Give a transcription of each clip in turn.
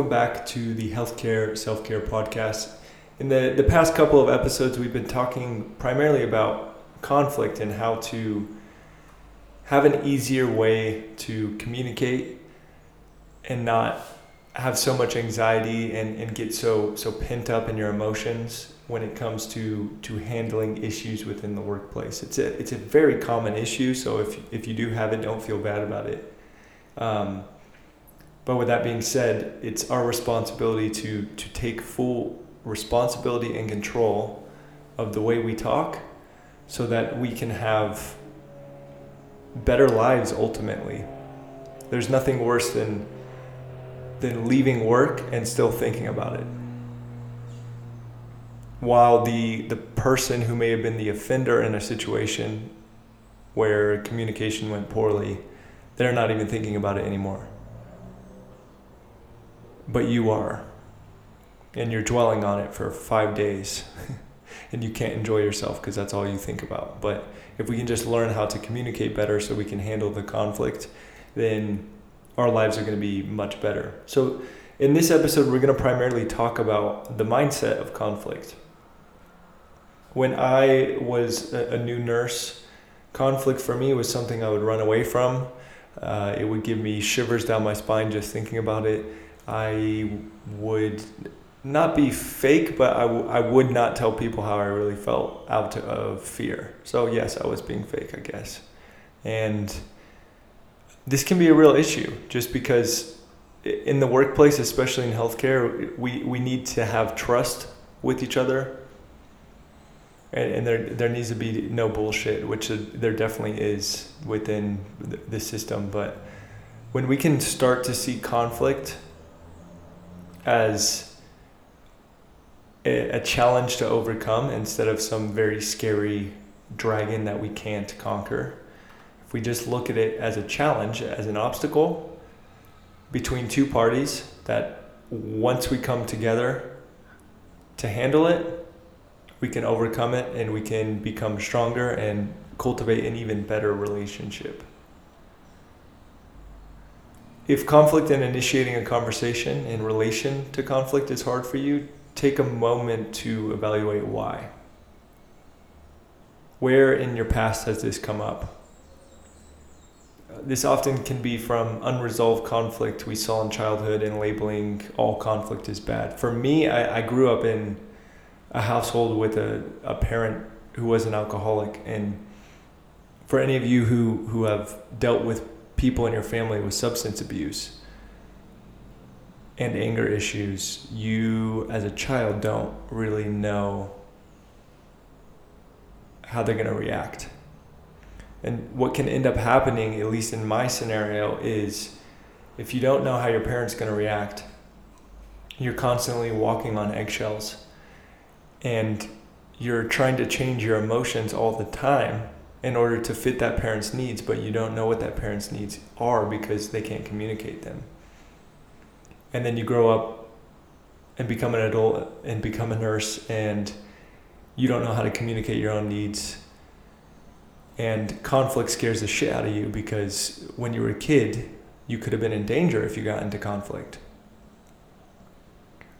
welcome back to the Healthcare Self Care Podcast. In the, the past couple of episodes, we've been talking primarily about conflict and how to have an easier way to communicate and not have so much anxiety and, and get so so pent up in your emotions when it comes to to handling issues within the workplace. It's a it's a very common issue. So if if you do have it, don't feel bad about it. Um, but with that being said, it's our responsibility to to take full responsibility and control of the way we talk, so that we can have better lives ultimately. There's nothing worse than than leaving work and still thinking about it. While the the person who may have been the offender in a situation where communication went poorly, they're not even thinking about it anymore. But you are. And you're dwelling on it for 5 days. and you can't enjoy yourself because that's all you think about. But if we can just learn how to communicate better so we can handle the conflict, then our lives are going to be much better. So, in this episode, we're going to primarily talk about the mindset of conflict. When I was a, new nurse, conflict for me was something I would run away from. Uh, it would give me shivers down my spine just thinking about it. I would not be fake, but I, w- I would not tell people how I really felt out of fear. So, yes, I was being fake, I guess. And this can be a real issue just because in the workplace, especially in healthcare, we, we need to have trust with each other. And, and there, there needs to be no bullshit, which there definitely is within the, the system. But when we can start to see conflict as a, a challenge to overcome instead of some very scary dragon that we can't conquer, if we just look at it as a challenge, as an obstacle between two parties, that once we come together to handle it, we can overcome it and we can become stronger and cultivate an even better relationship. If conflict and initiating a conversation in relation to conflict is hard for you, take a moment to evaluate why. Where in your past has this come up? this often can be from unresolved conflict we saw in childhood and labeling all conflict as bad. For me, I, I grew up in a household with a, a parent who was an alcoholic. And for any of you who, who have dealt with people in your family with substance abuse and anger issues, you as a child don't really know how they're going to react. And what can end up happening, at least in my scenario, is if you don't know how your parent's going to react, you're constantly walking on eggshells and you're trying to change your emotions all the time in order to fit that parent's needs, but you don't know what that parent's needs are because they can't communicate them. And then you grow up and become an adult and become a nurse, and you don't know how to communicate your own needs and conflict scares the shit out of you because when you were a kid, you could have been in danger if you got into conflict.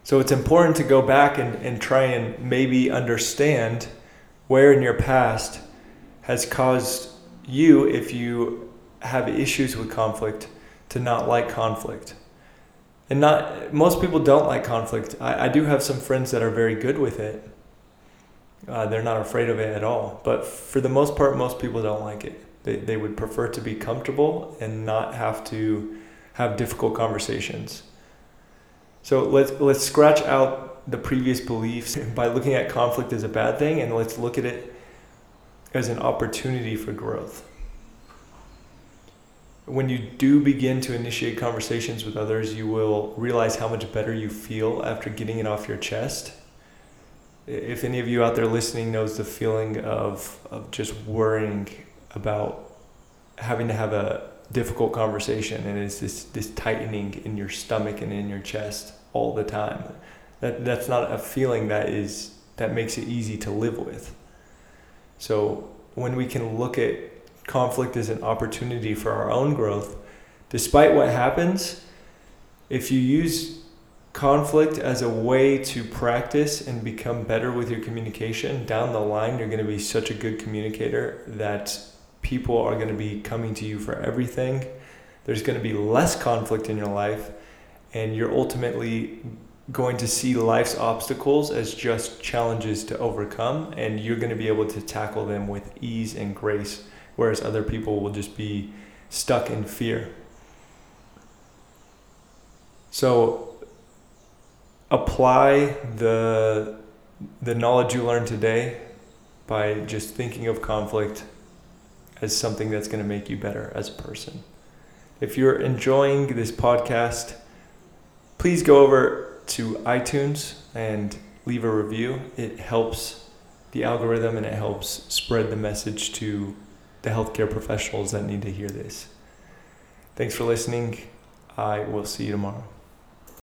So it's important to go back and, and try and maybe understand where in your past has caused you, if you have issues with conflict, to not like conflict. And not most people don't like conflict. I, I do have some friends that are very good with it. Uh, they're not afraid of it at all. But for the most part, most people don't like it. They, they would prefer to be comfortable and not have to have difficult conversations. So let's, let's scratch out the previous beliefs by looking at conflict as a bad thing and let's look at it as an opportunity for growth. When you do begin to initiate conversations with others, you will realize how much better you feel after getting it off your chest if any of you out there listening knows the feeling of, of just worrying about having to have a difficult conversation and it's this, this tightening in your stomach and in your chest all the time that that's not a feeling that is that makes it easy to live with so when we can look at conflict as an opportunity for our own growth despite what happens if you use conflict as a way to practice and become better with your communication, down the line, you're going to be such a good communicator that people are going to be coming to you for everything. There's going to be less conflict in your life, and you're ultimately going to see life's obstacles as just challenges to overcome, and you're going to be able to tackle them with ease and grace, whereas other people will just be stuck in fear. So, apply the the knowledge you learned today by just thinking of conflict as something that's going to make you better as a person. If you're enjoying this podcast, please go over to iTunes and leave a review. It helps the algorithm and it helps spread the message to the healthcare professionals that need to hear this. Thanks for listening. I will see you tomorrow.